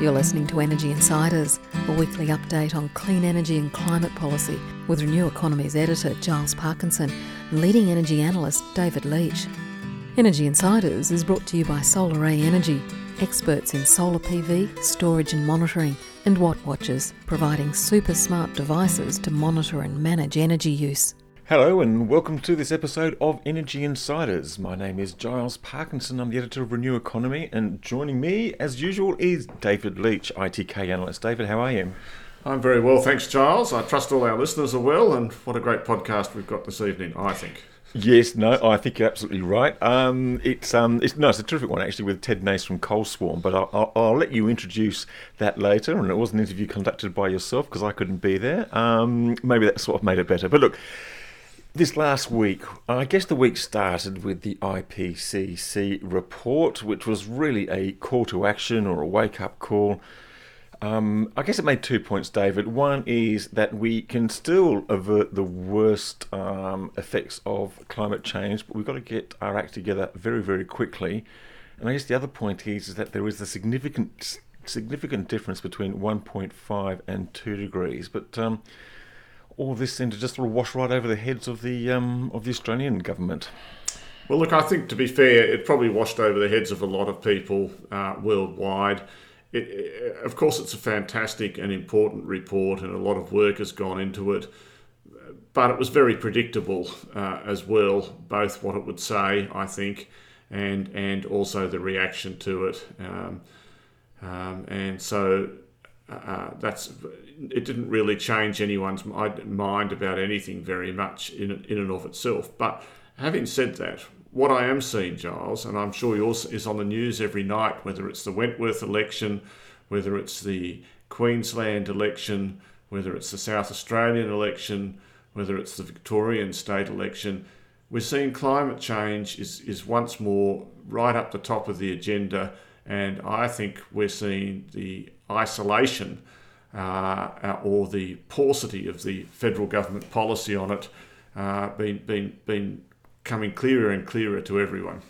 You're listening to Energy Insiders, a weekly update on clean energy and climate policy with Renew Economy's editor Giles Parkinson and leading energy analyst David Leach. Energy Insiders is brought to you by Solar Solaray Energy, experts in solar PV, storage and monitoring, and Watt Watchers, providing super smart devices to monitor and manage energy use. Hello and welcome to this episode of Energy Insiders. My name is Giles Parkinson. I'm the editor of Renew Economy, and joining me, as usual, is David Leach, ITK analyst. David, how are you? I'm very well, thanks, Giles. I trust all our listeners are well, and what a great podcast we've got this evening. I think. Yes, no, I think you're absolutely right. Um, it's um, it's no, it's a terrific one actually with Ted Nace from Coal Swarm. But I'll, I'll, I'll, let you introduce that later. And it was an interview conducted by yourself because I couldn't be there. Um, maybe that sort of made it better. But look, this last week, I guess the week started with the IPCC report, which was really a call to action or a wake up call. Um, I guess it made two points, David. One is that we can still avert the worst um, effects of climate change, but we've got to get our act together very, very quickly. And I guess the other point is, is that there is a significant significant difference between 1.5 and 2 degrees. But um, all this seemed to just sort of wash right over the heads of the um, of the Australian government. Well, look, I think to be fair, it probably washed over the heads of a lot of people uh, worldwide. It, it, of course, it's a fantastic and important report, and a lot of work has gone into it. But it was very predictable uh, as well, both what it would say, I think, and and also the reaction to it. Um, um, and so uh, that's it didn't really change anyone's mind about anything very much in in and of itself. But having said that, what I am seeing, Giles, and I'm sure yours is on the news every night, whether it's the Wentworth election, whether it's the Queensland election, whether it's the South Australian election, whether it's the Victorian state election, we're seeing climate change is, is once more right up the top of the agenda. And I think we're seeing the isolation uh, or the paucity of the federal government policy on it uh, been, been, been coming clearer and clearer to everyone.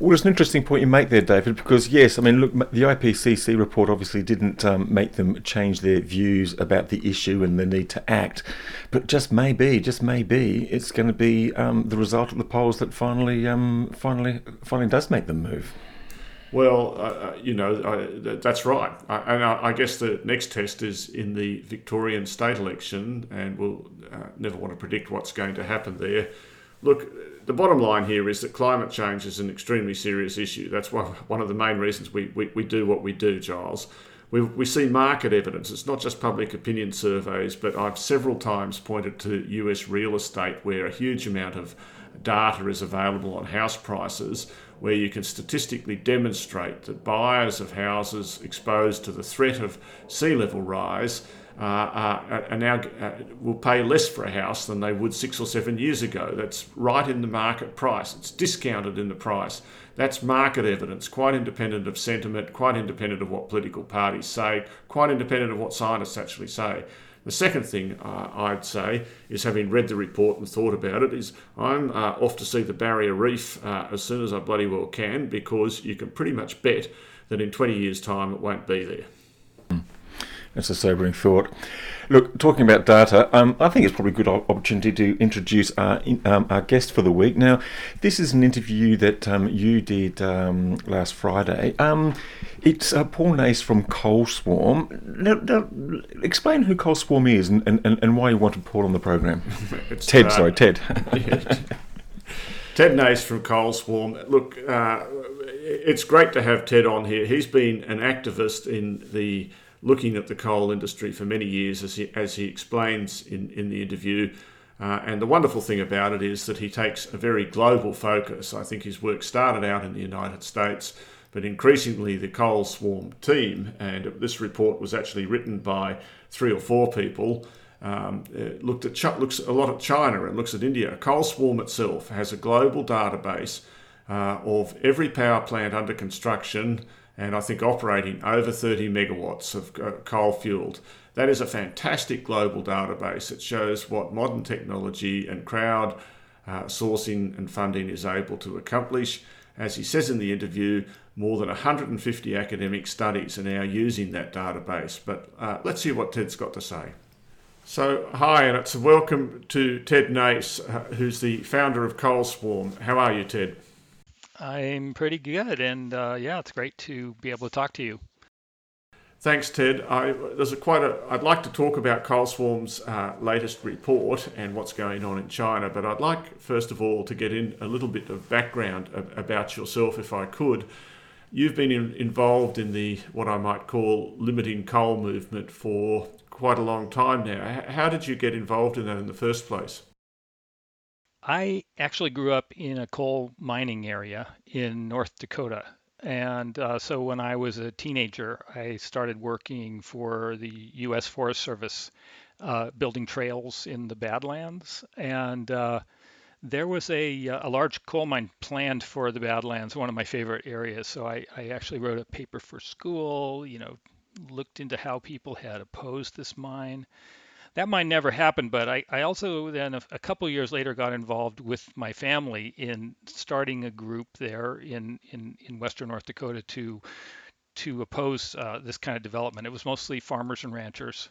Well, it's an interesting point you make there, David, because yes, I mean, look, the IPCC report obviously didn't um, make them change their views about the issue and the need to act, but just maybe, just maybe, it's going to be um, the result of the polls that finally, um, finally, finally does make them move. Well, uh, uh, you know, I, that's right. I, and I, I, guess the next test is in the Victorian state election, and we'll uh, never want to predict what's going to happen there. Look, the bottom line here is that climate change is an extremely serious issue. That's one, one of the main reasons we, we, we do what we do, Giles. We, we see market evidence. It's not just public opinion surveys, but I've several times pointed to US real estate where a huge amount of data is available on house prices where you can statistically demonstrate that buyers of houses exposed to the threat of sea level rise uh, uh, are now uh, will pay less for a house than they would six or seven years ago. That's right in the market price. It's discounted in the price. That's market evidence, quite independent of sentiment, quite independent of what political parties say, quite independent of what scientists actually say. The second thing uh, I'd say is, having read the report and thought about it, is I'm uh, off to see the Barrier Reef uh, as soon as I bloody well can because you can pretty much bet that in 20 years' time it won't be there. That's a sobering thought. Look, talking about data, um, I think it's probably a good opportunity to introduce our, um, our guest for the week. Now, this is an interview that um, you did um, last Friday. Um, it's uh, Paul Nace from Coal Swarm. Now, now, explain who Coal Swarm is and, and, and why you wanted Paul on the program. Ted, uh, sorry, Ted. Ted Nace from Coal Swarm. Look, uh, it's great to have Ted on here. He's been an activist in the looking at the coal industry for many years, as he, as he explains in, in the interview. Uh, and the wonderful thing about it is that he takes a very global focus. I think his work started out in the United States, but increasingly the Coal Swarm team, and this report was actually written by three or four people, um, looked at looks a lot at China and looks at India. Coal Swarm itself has a global database uh, of every power plant under construction and I think operating over 30 megawatts of uh, coal fueled. That is a fantastic global database. It shows what modern technology and crowd uh, sourcing and funding is able to accomplish. as he says in the interview, more than 150 academic studies are now using that database. But uh, let's hear what Ted's got to say. So, hi, and it's a welcome to Ted Nace, uh, who's the founder of Coal Swarm. How are you, Ted? I'm pretty good, and uh, yeah, it's great to be able to talk to you. Thanks, Ted. I, there's a quite a. I'd like to talk about Coal Swarm's uh, latest report and what's going on in China, but I'd like first of all to get in a little bit of background about yourself, if I could. You've been in, involved in the what I might call limiting coal movement for quite a long time now. How did you get involved in that in the first place? I actually grew up in a coal mining area in North Dakota. And uh, so when I was a teenager, I started working for the U.S. Forest Service, uh, building trails in the Badlands. And uh, there was a, a large coal mine planned for the Badlands, one of my favorite areas. So I, I actually wrote a paper for school, you know, looked into how people had opposed this mine. That might never happen. but I, I also then a, a couple years later got involved with my family in starting a group there in, in, in western North Dakota to to oppose uh, this kind of development. It was mostly farmers and ranchers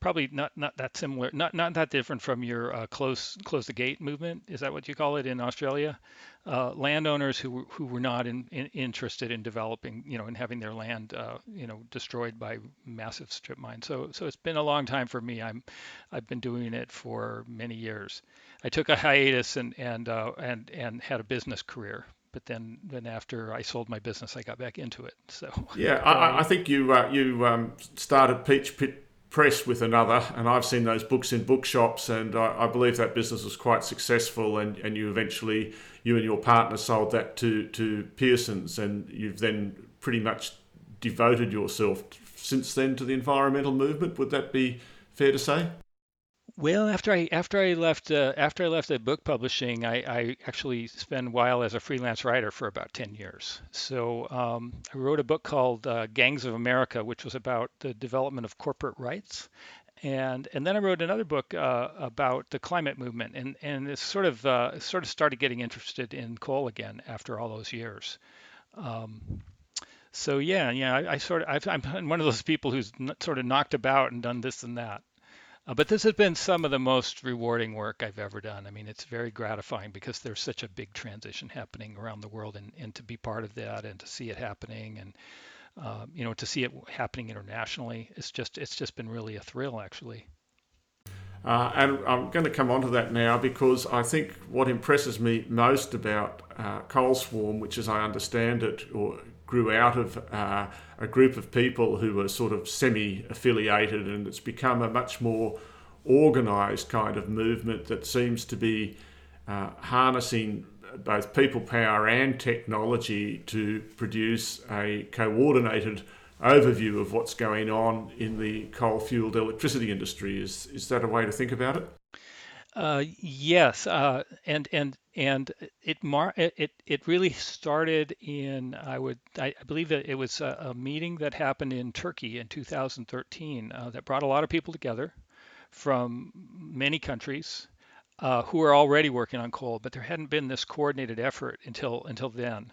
probably not not that similar, not not that different from your uh, close close the gate movement. Is that what you call it in Australia? Uh, landowners who who were not in, in, interested in developing, you know, in having their land, uh, you know, destroyed by massive strip mines. So so it's been a long time for me. I'm I've been doing it for many years. I took a hiatus and and uh, and and had a business career, but then then after I sold my business, I got back into it. So yeah, I, I think you uh, you um, started Peach Pit press with another, and I've seen those books in bookshops, and I, I, believe that business was quite successful. And, and you eventually, you and your partner sold that to to Pearson's, and you've then pretty much devoted yourself since then to the environmental movement. Would that be fair to say? Well, after I after I left uh, after I left the book publishing, I, I actually spent a while as a freelance writer for about ten years. So um, I wrote a book called uh, Gangs of America, which was about the development of corporate rights, and and then I wrote another book uh, about the climate movement, and and it sort of uh, sort of started getting interested in coal again after all those years. Um, so yeah, yeah, I, I sort of i am one of those people who's sort of knocked about and done this and that. Uh, but this has been some of the most rewarding work I've ever done. I mean, it's very gratifying because there's such a big transition happening around the world, and, and to be part of that and to see it happening, and uh, you know, to see it happening internationally, it's just it's just been really a thrill, actually. Uh, and I'm going to come on to that now because I think what impresses me most about uh, Coal Swarm, which as I understand it, or grew out of uh, a group of people who were sort of semi affiliated, and it's become a much more organised kind of movement that seems to be uh, harnessing both people power and technology to produce a coordinated overview of what's going on in the coal fueled electricity industry. Is, is that a way to think about it? Uh, yes, uh, and and and it mar- it it really started in I would I, believe that it was a, a, meeting that happened in Turkey in 2013 uh, that brought a lot of people together from many countries uh, who were already working on coal, but there hadn't been this coordinated effort until until then.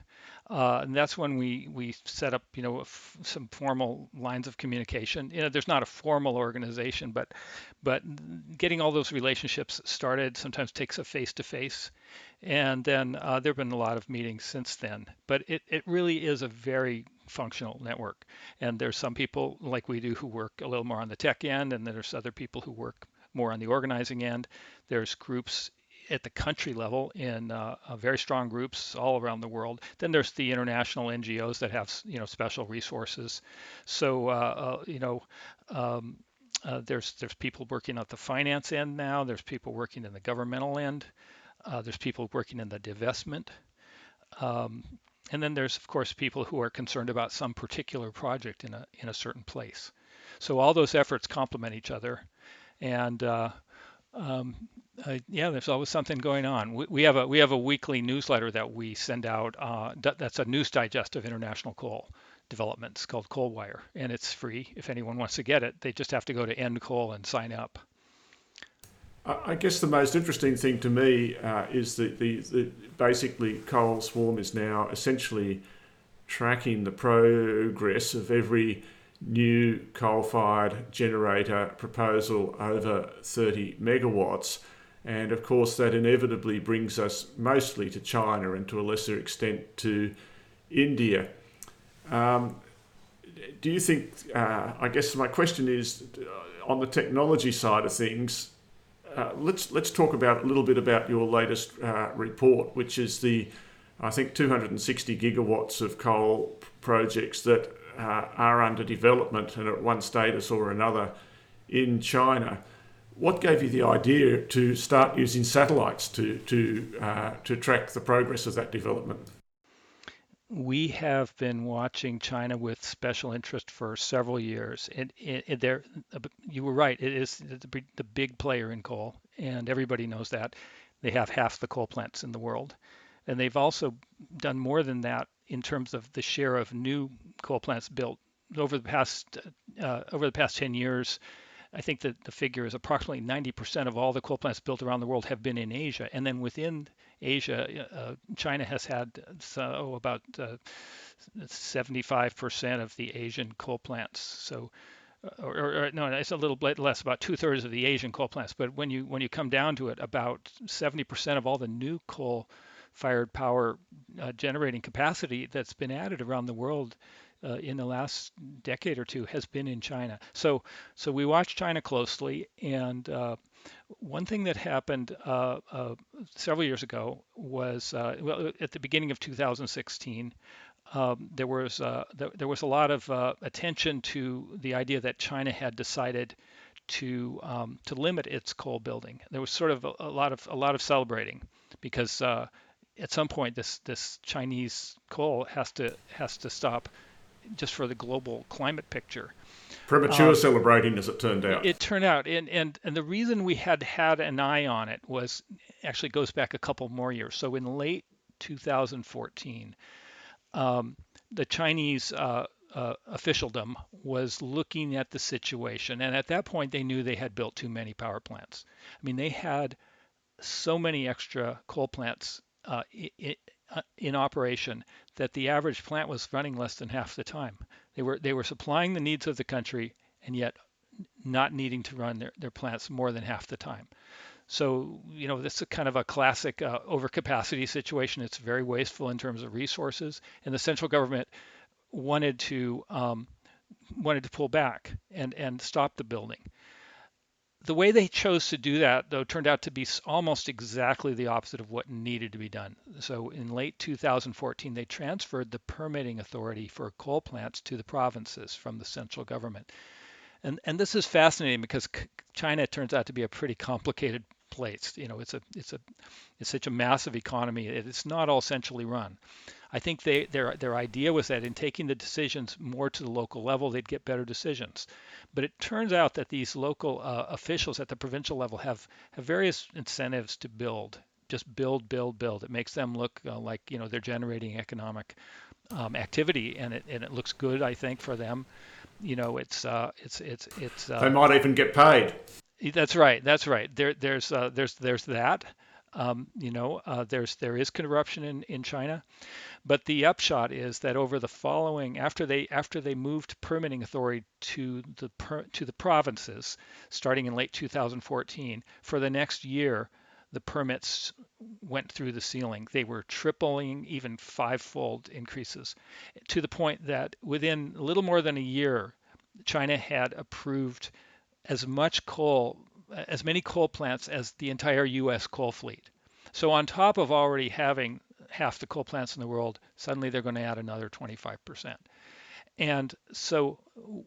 Uh, and that's when we we set up you know f- some formal lines of communication. You know, there's not a formal organization, but but getting all those relationships started sometimes takes a face to face, and then uh, there have been a lot of meetings since then. But it it really is a very functional network, and there's some people like we do who work a little more on the tech end, and there's other people who work more on the organizing end. There's groups at the country level in uh, uh, very strong groups all around the world. Then there's the international NGOs that have you know special resources. So uh, uh you know. Um, uh, there's there's people working at the finance end now. There's people working in the governmental end. There's people working in the divestment. Um, and then there's of course people who are concerned about some particular project in a in a certain place. So all those efforts complement each other, and uh, um, uh, yeah, there's always something going on. We, we, have a we have a weekly newsletter that we send out. Uh, that's a news digest of international coal developments called Coal Wire, and it's free if anyone wants to get it. They just have to go to End Coal and sign up. I guess the most interesting thing to me uh, is that the, the basically coal swarm is now essentially tracking the progress of every new coal-fired generator proposal over 30 megawatts. And of course, that inevitably brings us mostly to China and to a lesser extent to India. Um, do you think, uh, I guess my question is, uh, on the technology side of things, uh, let's let's talk about a little bit about your latest uh, report, which is the I think 260 gigawatts of coal projects that uh, are under development and at one status or another in China. What gave you the idea to start using satellites to to uh, to track the progress of that development? we have been watching China with special interest for several years. And, there, you were right. It is the big player in coal, and everybody knows that. They have half the coal plants in the world, and they've also done more than that in terms of the share of new coal plants built over the past uh, over the past 10 years. I think that the figure is approximately 90% of all the coal plants built around the world have been in Asia, and then within Asia, uh, China has had so about uh, 75% of the Asian coal plants. So, uh, or, or, no, it's a little bit less, about two thirds of the Asian coal plants. But when you when you come down to it, about 70% of all the new coal-fired power uh, generating capacity that's been added around the world uh, in the last decade or two has been in China. So, so we watch China closely, and uh, one thing that happened uh, uh several years ago was, uh, well, at the beginning of 2016. Um, there was uh, th- there was a lot of attention to the idea that China had decided to um, to limit its coal building. There was sort of a, a lot of a lot of celebrating because at some point this this Chinese coal has to has to stop just for the global climate picture. Premature um, celebrating, as it turned out. It turned out, and, and and the reason we had had an eye on it was actually goes back a couple more years. So in late 2014, um, the Chinese uh, uh, officialdom was looking at the situation, and at that point they knew they had built too many power plants. I mean, they had so many extra coal plants uh, uh, in operation that the average plant was running less than half the time. They were they were supplying the needs of the country and yet not needing to run their, their plants more than half the time. So, you know, this is kind of a classic uh, overcapacity situation. It's very wasteful in terms of resources, and the central government wanted to um, wanted to pull back and and stop the building the way they chose to do that, though, turned out to be almost exactly the opposite of what needed to be done. So in late 2014, they transferred the permitting authority for coal plants to the provinces from the central government. And, and this is fascinating because China turns out to be a pretty complicated place. You know, it's a it's a it's such a massive economy. It's not all centrally run. I think they their their idea was that in taking the decisions more to the local level, they'd get better decisions. But it turns out that these local uh, officials at the provincial level have have various incentives to build. Just build, build, build. It makes them look uh, like you know they're generating economic um, activity, and it and it looks good, I think, for them. You know, it's uh, it's it's it's. Uh, they might even get paid. That's right. That's right. There there's uh, there's there's that. Um, you know, uh, there's there is corruption in, in China, but the upshot is that over the following, after they after they moved permitting authority to the per, to the provinces, starting in late 2014, for the next year, the permits went through the ceiling. They were tripling, even five-fold increases, to the point that within a little more than a year, China had approved as much coal as many coal plants as the entire U.S. coal fleet. So on top of already having half the coal plants in the world, suddenly they're going to add another 25%. And so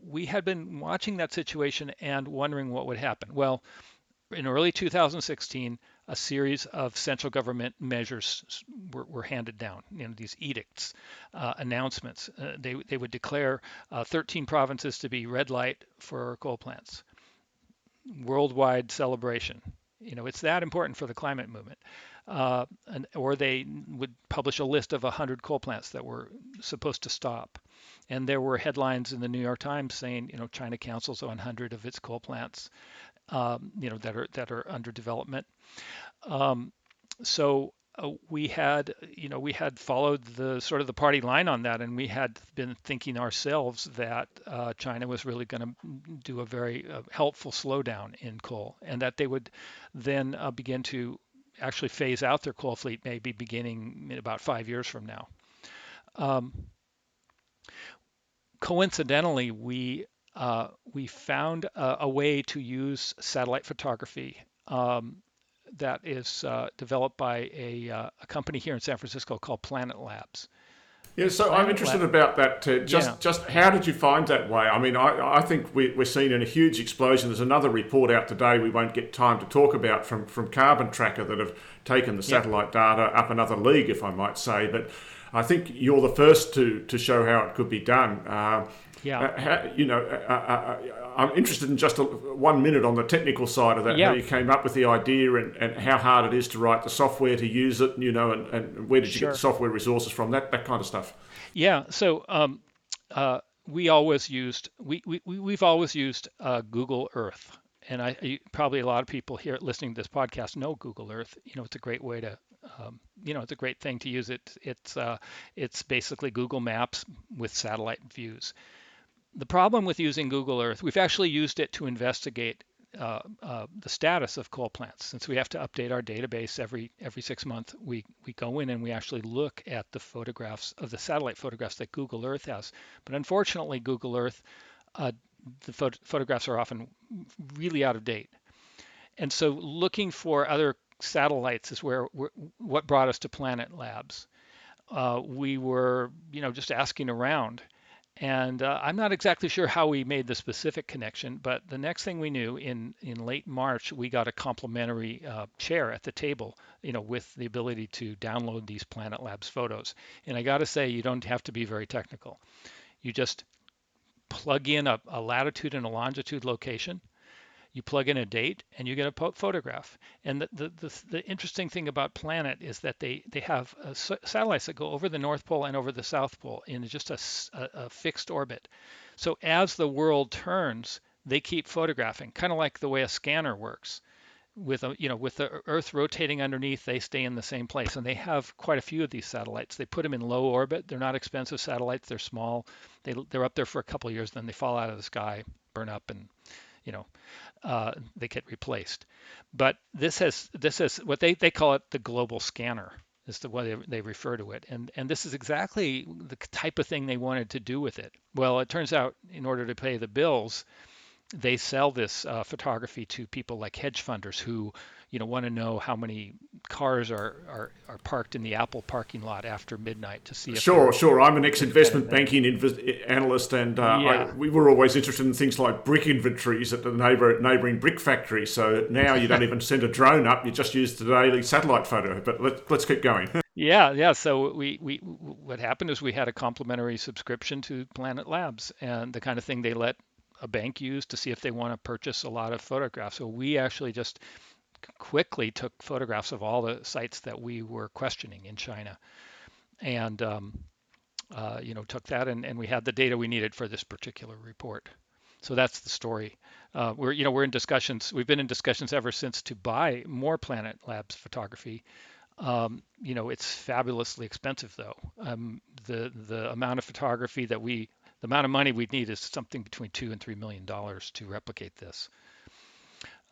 we had been watching that situation and wondering what would happen. Well, in early 2016, a series of central government measures were, were handed down. You know, these edicts, uh, announcements. Uh, they they would declare uh, 13 provinces to be red light for coal plants worldwide celebration. You know, it's that important for the climate movement. Uh, and, or they would publish a list of 100 coal plants that were supposed to stop. And there were headlines in the New York Times saying, you know, China cancels 100 of its coal plants. um, you know, that are that are under development. Um, so uh, we had, you know, we had followed the sort of the party line on that, and we had been thinking ourselves that uh, China was really going to do a very uh, helpful slowdown in coal, and that they would then uh, begin to actually phase out their coal fleet, maybe beginning in about five years from now. Um, coincidentally, we uh, we found a, a, way to use satellite photography um, that is uh, developed by a, uh, a, company here in San Francisco called Planet Labs. Yeah, so Planet I'm interested Lab. about that. Too. Just, yeah. just how did you find that way? I mean, I, I think we, are seeing a huge explosion. There's another report out today we won't get time to talk about from from Carbon Tracker that have taken the satellite yeah. data up another league, if I might say. But I think you're the first to to show how it could be done. Uh, yeah. Uh, you know, uh, uh, uh, I'm interested in just a, one minute on the technical side of that. Yeah. How you came up with the idea and, and how hard it is to write the software to use it. You know, and, and where did you sure. get the software resources from? That that kind of stuff. Yeah. So. Um, uh, we always used we, we we've always used uh, Google Earth, and I probably a lot of people here listening to this podcast know Google Earth. You know, it's a great way to um, you know, it's a great thing to use it. It's uh, it's basically Google Maps with satellite views. The problem with using Google Earth, we've actually used it to investigate uh, uh, the status of coal plants. Since we have to update our database every every six months, we we go in and we actually look at the photographs of the satellite photographs that Google Earth has. But unfortunately, Google Earth, uh, the phot- photographs are often really out of date. And so, looking for other satellites is where what brought us to Planet Labs. Uh, we were, you know, just asking around and uh, I'm not exactly sure how we made the specific connection, but the next thing we knew in, in late March, we got a complimentary uh, chair at the table, you know, with the ability to download these Planet Labs photos. And I got to say, you don't have to be very technical. You just plug in a, a latitude and a longitude location you plug in a date and you get a photograph. And the, the, the, the, interesting thing about Planet is that they, they have uh, satellites that go over the North Pole and over the South Pole in just a, a, a fixed orbit. So as the world turns, they keep photographing, kind of like the way a scanner works. With a, you know, with the Earth rotating underneath, they stay in the same place, and they have quite a few of these satellites. They put them in low orbit. They're not expensive satellites. They're small. They they're up there for a couple years, then they fall out of the sky, burn up, and you know, uh, they get replaced. But this has this has what they, they call it the global scanner is the way they, they refer to it. And and this is exactly the type of thing they wanted to do with it. Well, it turns out in order to pay the bills, they sell this uh, photography to people like hedge funders who you know want to know how many cars are, are, are parked in the Apple parking lot after midnight to see. sure, sure. I'm an ex-investment banking inv- analyst, and uh, yeah. I, we were always interested in things like brick inventories at the neighbor, neighbouring brick factory. So now you don't even send a drone up; you just use the daily satellite photo. But let, let's keep going. Yeah, yeah. So we, we what happened is we had a complimentary subscription to Planet Labs, and the kind of thing they let a bank use to see if they want to purchase a lot of photographs. So we actually just quickly took photographs of all the sites that we were questioning in China, and um, uh, you know took that and, and we had the data we needed for this particular report. So that's the story. Uh, we're you know we're in discussions. We've been in discussions ever since to buy more Planet Labs photography. Um, you know it's fabulously expensive though. Um, the the amount of photography that we the amount of money we'd need is something between two and three million dollars to replicate this.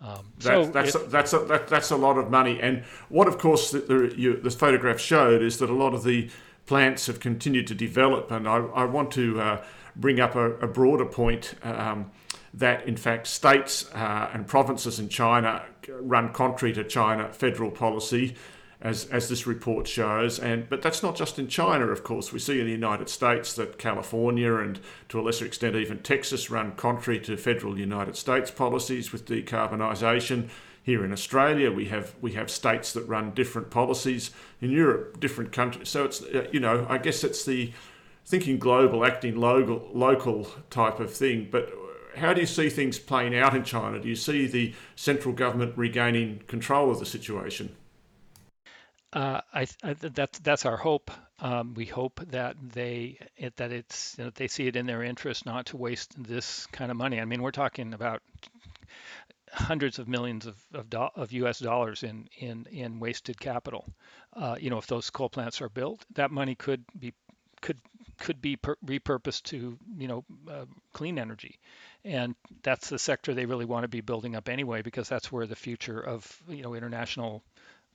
Um, that, so that's it, a, that's a, that, that's a lot of money. And what, of course, the, the, you, the, photograph showed is that a lot of the plants have continued to develop. And I, I want to uh, bring up a, a broader point um, that, in fact, states uh, and provinces in China run contrary to China federal policy as, as this report shows. And but that's not just in China, of course. We see in the United States that California and to a lesser extent even Texas run contrary to federal United States policies with decarbonisation. Here in Australia, we have we have states that run different policies. In Europe, different countries. So it's uh, you know I guess it's the thinking global, acting local, local type of thing. But how do you see things playing out in China? Do you see the central government regaining control of the situation? Uh, I, I, that's that's our hope. Um, we hope that they it, that it's you know, they see it in their interest not to waste this kind of money. I mean, we're talking about hundreds of millions of, of, do, of, U.S. dollars in in in wasted capital. Uh, you know, if those coal plants are built, that money could be could could be per- repurposed to you know uh, clean energy, and that's the sector they really want to be building up anyway because that's where the future of you know international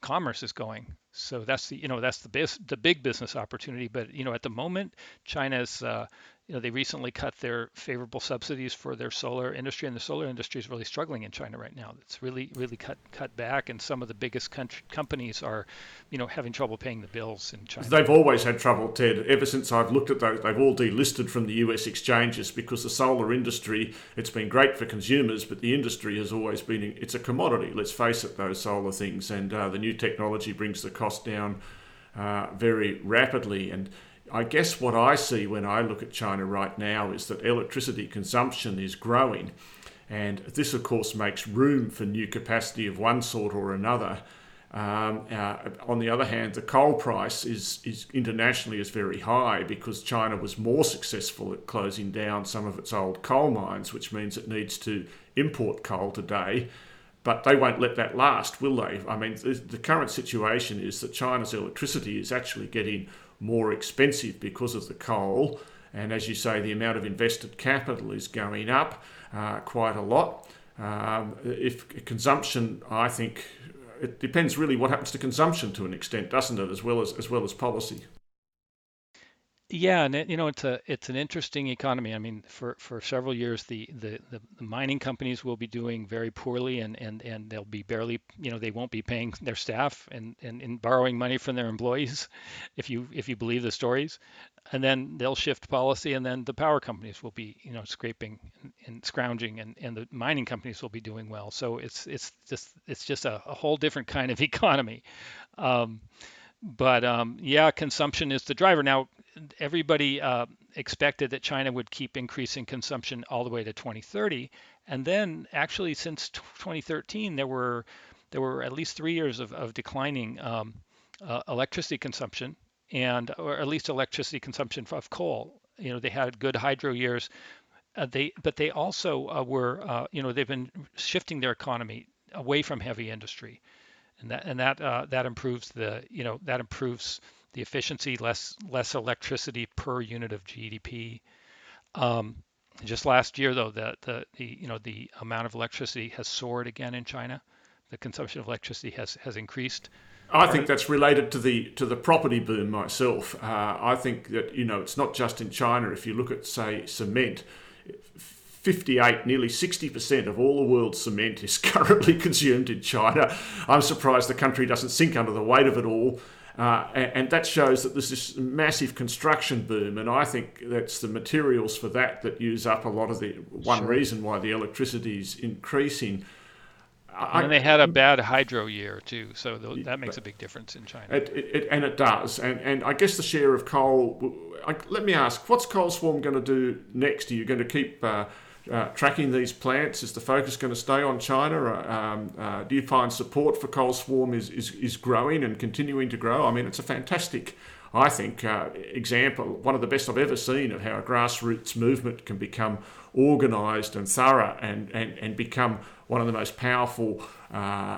commerce is going. So that's the you know that's the the big business opportunity. But you know at the moment, China's uh, you know, they recently cut their favorable subsidies for their solar industry, and the solar industry is really struggling in China right now. It's really, really cut cut back, and some of the biggest country, companies are, you know, having trouble paying the bills in China. They've always had trouble, Ted. Ever since I've looked at those, they've all delisted from the U.S. exchanges because the solar industry. It's been great for consumers, but the industry has always been. It's a commodity. Let's face it, those solar things, and uh, the new technology brings the cost down uh, very rapidly, and I guess what I see when I look at China right now is that electricity consumption is growing. And this, of course, makes room for new capacity of one sort or another. Um, uh, on the other hand, the coal price is, is internationally is very high because China was more successful at closing down some of its old coal mines, which means it needs to import coal today. But they won't let that last, will they? I mean, the current situation is that China's electricity is actually getting more expensive because of the coal. And as you say, the amount of invested capital is going up uh, quite a lot. Um, if consumption, I think it depends really what happens to consumption to an extent, doesn't it, as well as as well as policy. Yeah, and it, you know it's a it's an interesting economy. I mean, for, for several years, the, the, the, mining companies will be doing very poorly, and, and, and they'll be barely you know they won't be paying their staff and, and, and borrowing money from their employees, if you if you believe the stories, and then they'll shift policy, and then the power companies will be you know scraping and, and scrounging, and, and the mining companies will be doing well. So it's it's just it's just a, a whole different kind of economy. Um, but um, yeah, consumption is the driver. Now, everybody uh, expected that China would keep increasing consumption all the way to 2030, and then actually since 2013 there were there were at least three years of, of declining um, uh, electricity consumption, and or at least electricity consumption of coal. You know, they had good hydro years. Uh, they but they also uh, were uh, you know they've been shifting their economy away from heavy industry, and that and that uh, that improves the you know that improves the efficiency, less less electricity per unit of GDP. Um, just last year, though, the, the, the you know the amount of electricity has soared again in China. The consumption of electricity has has increased. I think that's related to the to the property boom myself. Uh, I think that you know it's not just in China. If you look at say cement, 58, nearly 60% of all the world's cement is currently consumed in China. I'm surprised the country doesn't sink under the weight of it all. Uh, and, and, that shows that there's this massive construction boom, and I think that's the materials for that that use up a lot of the one sure. reason why the electricity is increasing. And they had a bad hydro year too, so that makes a big difference in China. It, it, and it does, and and I guess the share of coal. I, let me ask, what's Coal Swarm going to do next? Are you going to keep uh, uh, tracking these plants? Is the focus going to stay on China? Um, uh, do you find support for Coal Swarm is, is, is growing and continuing to grow? I mean, it's a fantastic, I think, uh, example, one of the best I've ever seen of how a grassroots movement can become organised and thorough and, and, and become one of the most powerful uh,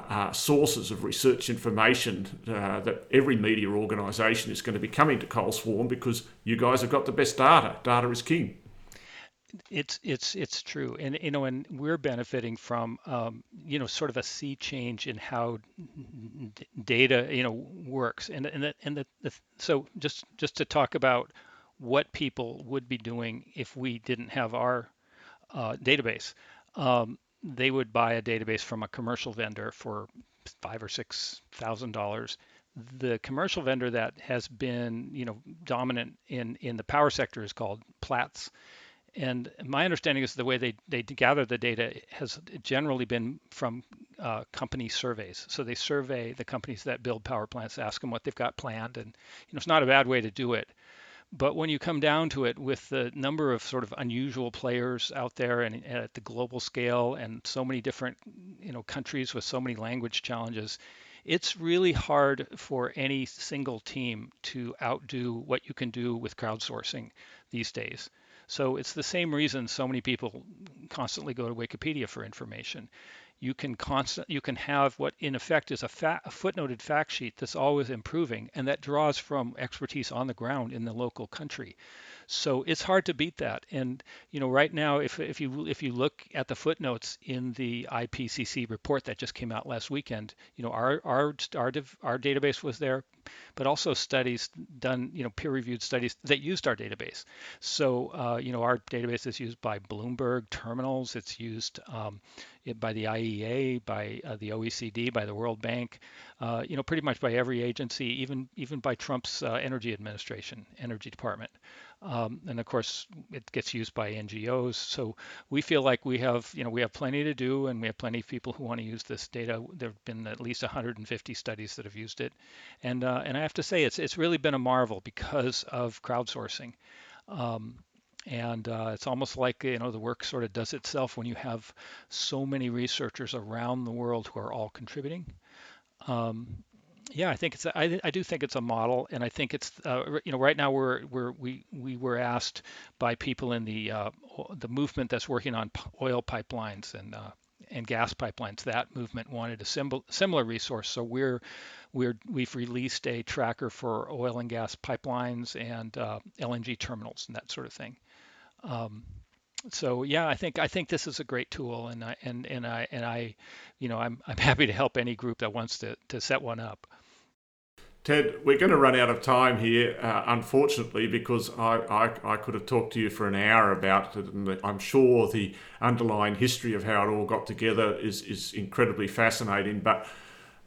uh, sources of research information uh, that every media organisation is going to be coming to Coal Swarm because you guys have got the best data. Data is king it's it's it's true, and you know, and we're benefiting from um, you know sort of a sea change in how d- data you know works, and and the, and the, the so just just to talk about what people would be doing if we didn't have our uh, database. Um, they would buy a database from a commercial vendor for five or six thousand dollars. The commercial vendor that has been, you know, dominant in in the power sector is called Platts, and my understanding is the way they, they gather the data has generally been from uh, company surveys. So they survey the companies that build power plants, ask them what they've got planned, and you know it's not a bad way to do it. But when you come down to it, with the number of sort of unusual players out there and at the global scale, and so many different you know countries with so many language challenges, it's really hard for any single team to outdo what you can do with crowdsourcing these days. So it's the same reason so many people constantly go to Wikipedia for information. you can constant you can have what in effect is a, fa- a, footnoted fact sheet that's always improving and that draws from expertise on the ground in the local country so it's hard to beat that and you know right now if, if you if you look at the footnotes in the IPCC report that just came out last weekend you know our our our, our database was there but also studies done, you know, peer-reviewed studies that used our database. So, uh, you know, our database is used by Bloomberg terminals. It's used um, by the IEA, by uh, the OECD, by the World Bank, uh, you know, pretty much by every agency, even even by Trump's uh, Energy Administration, Energy Department. Um, and of course, it gets used by NGOs. So we feel like we have, you know, we have plenty to do, and we have plenty of people who want to use this data. There have been at least 150 studies that have used it, and uh, and I have to say, it's it's really been a marvel because of crowdsourcing. Um, and uh, it's almost like you know the work sort of does itself when you have so many researchers around the world who are all contributing. Um, yeah, I think it's I, I do think it's a model, and I think it's uh, you know right now we're we're we we were asked by people in the uh, the movement that's working on oil pipelines and uh, and gas pipelines. That movement wanted a symbol, similar resource, so we're we're we've released a tracker for oil and gas pipelines and uh, LNG terminals and that sort of thing. Um, so yeah, I think I think this is a great tool, and I and and I and I, you know, I'm I'm happy to help any group that wants to to set one up. Ted, we're going to run out of time here, uh, unfortunately, because I, I, I, could have talked to you for an hour about it, and I'm sure the underlying history of how it all got together is, is incredibly fascinating. But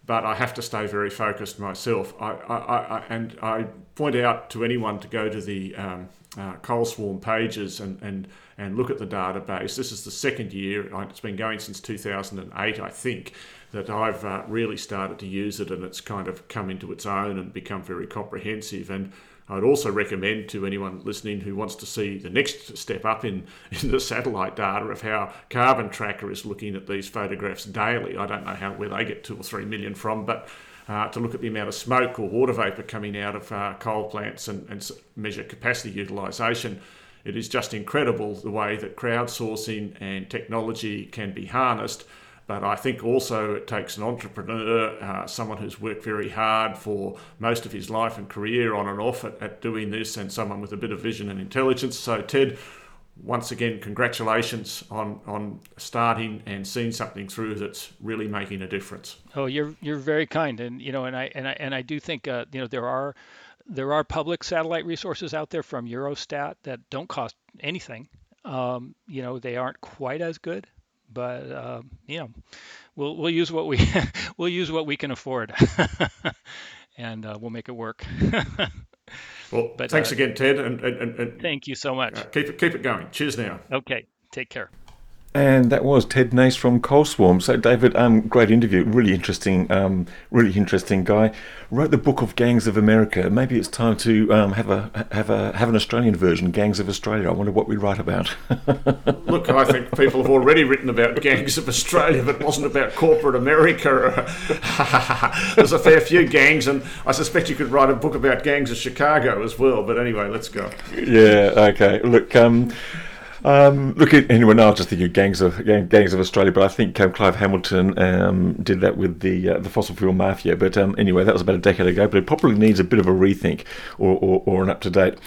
but I have to stay very focused myself. I, I, I and I point out to anyone to go to the um, uh, Coal Swarm pages and, and and look at the database. This is the second year; it's been going since 2008, I think that I've uh, really started to use it and it's kind of come into its own and become very comprehensive. And I'd also recommend to anyone listening who wants to see the next step up in, in the satellite data of how Carbon Tracker is looking at these photographs daily. I don't know how where they get two or three million from, but uh, to look at the amount of smoke or water vapour coming out of uh, coal plants and, and measure capacity utilisation. It is just incredible the way that crowdsourcing and technology can be harnessed but I think also it takes an entrepreneur, uh, someone who's worked very hard for most of his life and career on and off at, at doing this, and someone with a bit of vision and intelligence. So, Ted, once again, congratulations on, on starting and seeing something through that's really making a difference. Oh, you're you're very kind, and you know, and I and I and I do think uh, you know there are there are public satellite resources out there from Eurostat that don't cost anything. Um, you know, they aren't quite as good, but uh, you know, we'll we'll use what we we'll use what we can afford, and uh, we'll make it work. well, but, thanks uh, again, Ted, and, and, and, thank you so much. Uh, keep it keep it going. Cheers now. Okay, take care. And that was Ted Nace from Coal Swarm. So, David, um, great interview. Really interesting, um, really interesting guy. Wrote the book of Gangs of America. Maybe it's time to um, have a have a have an Australian version, Gangs of Australia. I wonder what we write about. Look, I think people have already written about Gangs of Australia, but it wasn't about corporate America. There's a fair few gangs, and I suspect you could write a book about gangs of Chicago as well. But anyway, let's go. Yeah. Okay. Look. Um, um, look anyone else. Just thinking gangs of gangs of Australia, but I think um, Clive Hamilton um, did that with the uh, the fossil fuel mafia. But um, anyway, that was about a decade ago. But it probably needs a bit of a rethink or, or, or an up to date.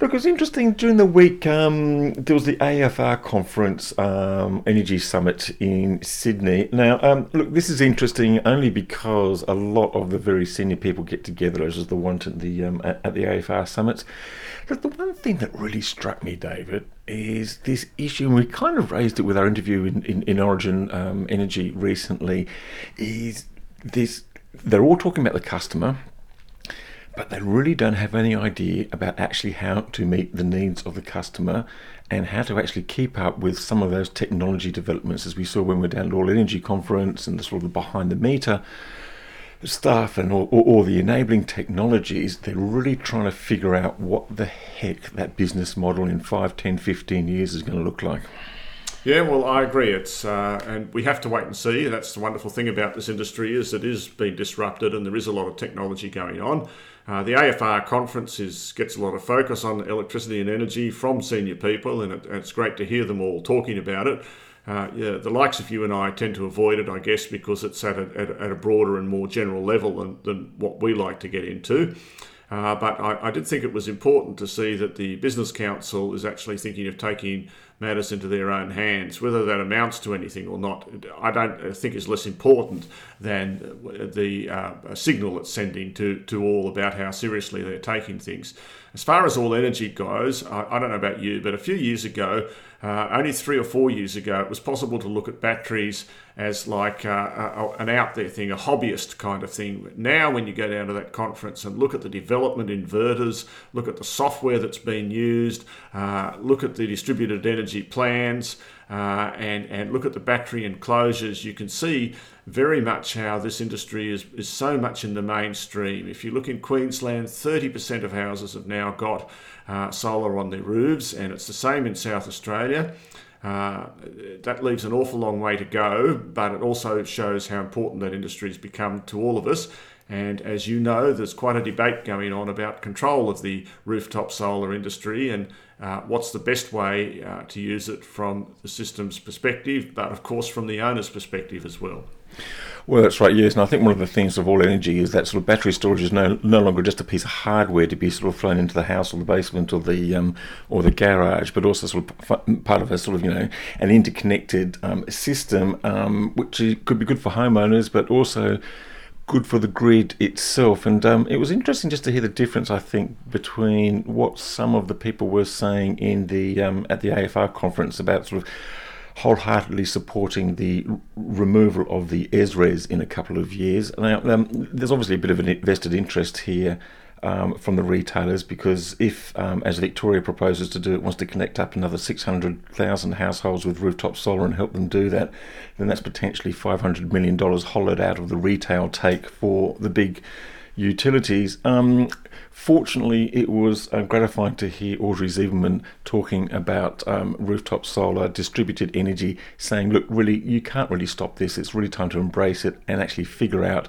Look, it was interesting during the week. Um, there was the AFR conference, um, Energy Summit in Sydney. Now, um, look, this is interesting only because a lot of the very senior people get together, as is the one at the um, at the AFR summits. But the one thing that really struck me, David, is this issue, and we kind of raised it with our interview in, in, in Origin um, Energy recently, is this they're all talking about the customer, but they really don't have any idea about actually how to meet the needs of the customer and how to actually keep up with some of those technology developments as we saw when we were down at All Energy Conference and the sort of behind the meter stuff and all, all, the enabling technologies, they're really trying to figure out what the heck that business model in 5, 10, 15 years is going to look like. Yeah, well, I agree. It's uh, and we have to wait and see. That's the wonderful thing about this industry is it is being disrupted, and there is a lot of technology going on. Uh, the AFR conference is, gets a lot of focus on electricity and energy from senior people, and it, it's great to hear them all talking about it. Uh, yeah, the likes of you and I tend to avoid it, I guess, because it's at a, at a, broader and more general level than, than what we like to get into. Uh, but I, I, did think it was important to see that the Business Council is actually thinking of taking matters into their own hands. Whether that amounts to anything or not, I don't think is less important than the uh, signal it's sending to, to all about how seriously they're taking things. As far as all energy goes, I, I don't know about you, but a few years ago, uh, only three or four years ago, it was possible to look at batteries as like uh, a, an out there thing, a hobbyist kind of thing. Now, when you go down to that conference and look at the development inverters, look at the software that's been used, uh, look at the distributed energy plans, uh, and, and look at the battery enclosures, you can see very much how this industry is, is so much in the mainstream. If you look in Queensland, 30% of houses have now got uh, solar on their roofs, and it's the same in South Australia. Uh, that leaves an awful long way to go, but it also shows how important that industry has become to all of us. And as you know, there's quite a debate going on about control of the rooftop solar industry and uh, what's the best way uh, to use it from the system's perspective, but of course from the owner's perspective as well. Well, that's right, yes. And I think one of the things of all energy is that sort of battery storage is no, no longer just a piece of hardware to be sort of flown into the house or the basement or the um, or the garage, but also sort of part of a sort of you know an interconnected um, system, um, which could be good for homeowners, but also good for the grid itself. And um, it was interesting just to hear the difference, I think, between what some of the people were saying in the um, at the AFR conference about sort of wholeheartedly supporting the removal of the SRES in a couple of years. Now, um, there's obviously a bit of an invested interest here um, from the retailers because if, um, as Victoria proposes to do, it wants to connect up another 600,000 households with rooftop solar and help them do that, then that's potentially $500 million hollowed out of the retail take for the big utilities. Um, fortunately, it was uh, gratifying to hear Audrey Zibelman talking about um, rooftop solar, distributed energy, saying, look, really, you can't really stop this. It's really time to embrace it and actually figure out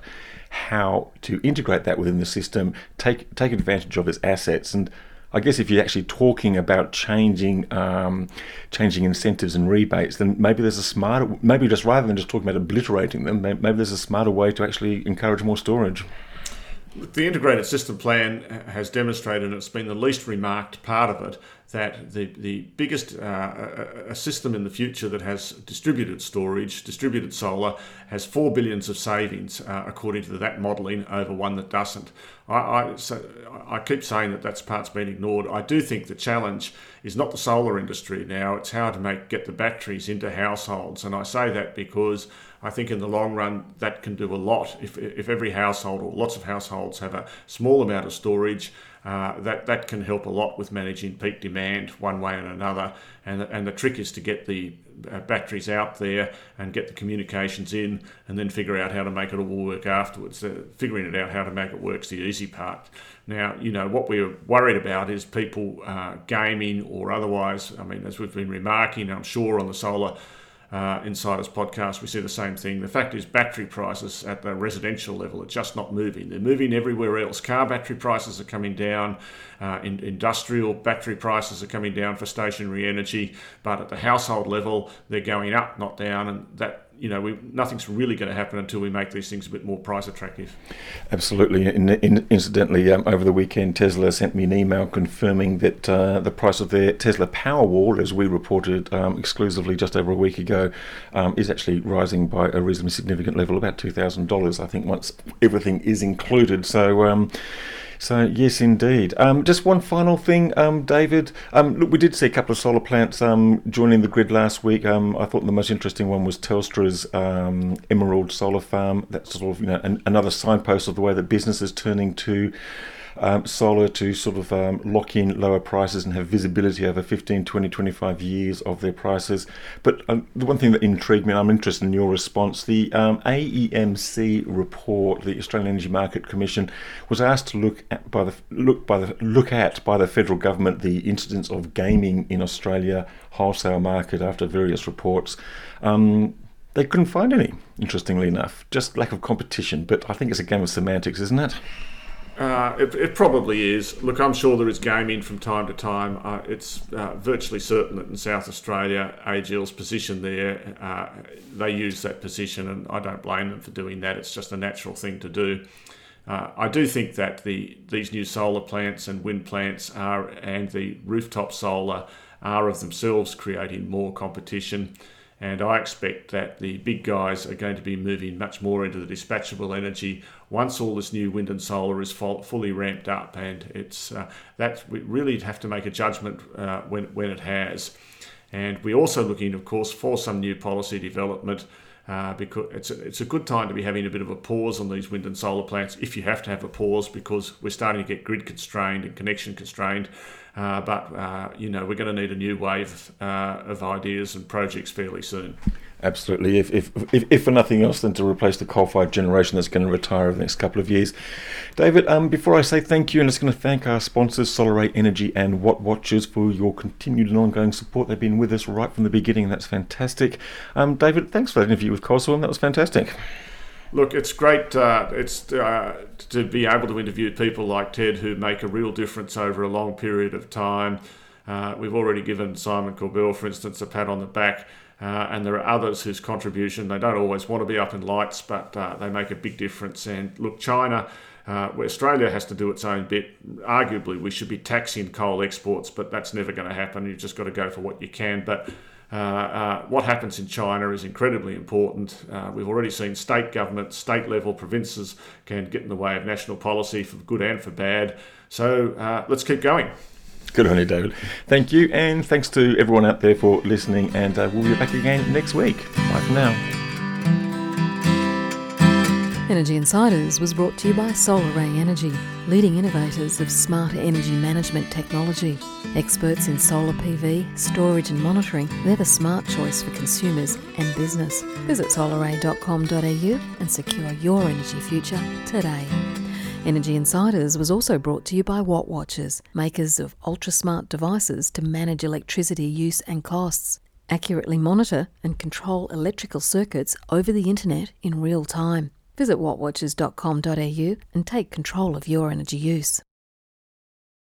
how to integrate that within the system, take take advantage of its assets, and I guess if you're actually talking about changing um, changing incentives and rebates, then maybe there's a smarter maybe just rather than just talking about obliterating them, maybe there's a smarter way to actually encourage more storage. The integrated system plan has demonstrated, and it's been the least remarked part of it, that the, the biggest uh, a system in the future that has distributed storage, distributed solar, has four billions of savings uh, according to that modelling over one that doesn't. I, I, so I keep saying that that's part's been ignored. I do think the challenge is not the solar industry now; it's how to make get the batteries into households, and I say that because I think in the long run that can do a lot. If, if every household or lots of households have a small amount of storage, uh, that, that can help a lot with managing peak demand one way and another. And, and the trick is to get the uh, batteries out there and get the communications in and then figure out how to make it all work afterwards. Uh, figuring it out how to make it work's the easy part. Now, you know, what we're worried about is people uh, gaming or otherwise. I mean, as we've been remarking, I'm sure on the solar uh, Insiders podcast, we see the same thing. The fact is, battery prices at the residential level are just not moving. They're moving everywhere else. Car battery prices are coming down, uh, in, industrial battery prices are coming down for stationary energy, but at the household level, they're going up, not down, and that you know, we, nothing's really going to happen until we make these things a bit more price attractive. Absolutely. In, in, incidentally, um, over the weekend, Tesla sent me an email confirming that uh, the price of their Tesla Powerwall, as we reported um, exclusively just over a week ago, um, is actually rising by a reasonably significant level, about $2,000, I think, once everything is included. So, um, so yes, indeed. Um, just one final thing, um, David. Um, look, we did see a couple of solar plants um, joining the grid last week. Um, I thought the most interesting one was Telstra's um, Emerald Solar Farm. That's sort of you know an, another signpost of the way that business is turning to um, solar to sort of um, lock in lower prices and have visibility over 15, 20, 25 years of their prices. But um, the one thing that intrigued me, and I'm interested in your response, the um, AEMC report, the Australian Energy Market Commission, was asked to look at by the look by the look at by the federal government the incidence of gaming in Australia wholesale market after various reports. Um, they couldn't find any, interestingly enough. Just lack of competition, but I think it's a game of semantics, isn't it? Uh, it, it, probably is. Look, I'm sure there is gaming from time to time. Uh, it's uh, virtually certain that in South Australia, AGL's position there, uh, they use that position, and I don't blame them for doing that. It's just a natural thing to do. Uh, I do think that the these new solar plants and wind plants are, and the rooftop solar are of themselves creating more competition. And I expect that the big guys are going to be moving much more into the dispatchable energy once all this new wind and solar is fully ramped up. And it's uh, that we really have to make a judgment uh, when, when it has. And we're also looking, of course, for some new policy development. Uh, because it's a, it's a good time to be having a bit of a pause on these wind and solar plants if you have to have a pause because we're starting to get grid constrained and connection constrained uh, but uh, you know we're going to need a new wave uh, of ideas and projects fairly soon. Absolutely. If, if, if, if, for nothing else than to replace the coal-fired generation that's going to retire over the next couple of years. David, um, before I say thank you, I'm just going to thank our sponsors, Solaray Energy and Watt Watchers, for your continued and ongoing support. They've been with us right from the beginning. and That's fantastic. Um, David, thanks for that interview with Coswell. And that was fantastic. Look, it's great. Uh, it's uh, to be able to interview people like Ted who make a real difference over a long period of time. Uh, we've already given Simon Corbell, for instance, a pat on the back. Uh, and there are others whose contribution they don't always want to be up in lights, but uh, they make a big difference. And look, China, uh, where Australia has to do its own bit. Arguably, we should be taxing coal exports, but that's never going to happen. You've just got to go for what you can. But uh, uh, what happens in China is incredibly important. Uh, we've already seen state governments, state level, provinces can get in the way of national policy for good and for bad. So uh, let's keep going. Good on you, David. Thank you, and thanks to everyone out there for listening. And we'll be back again next week. Bye for now. Energy Insiders was brought to you by Solaray Energy, leading innovators of smart energy management technology. Experts in solar PV, storage and monitoring, they're the smart choice for consumers and business. Visit solaray.com.au and secure your energy future today. Energy Insiders was also brought to you by Watt Watchers, makers of ultra smart devices to manage electricity use and costs. Accurately monitor and control electrical circuits over the internet in real time. Visit wattwatchers.com.au and take control of your energy use.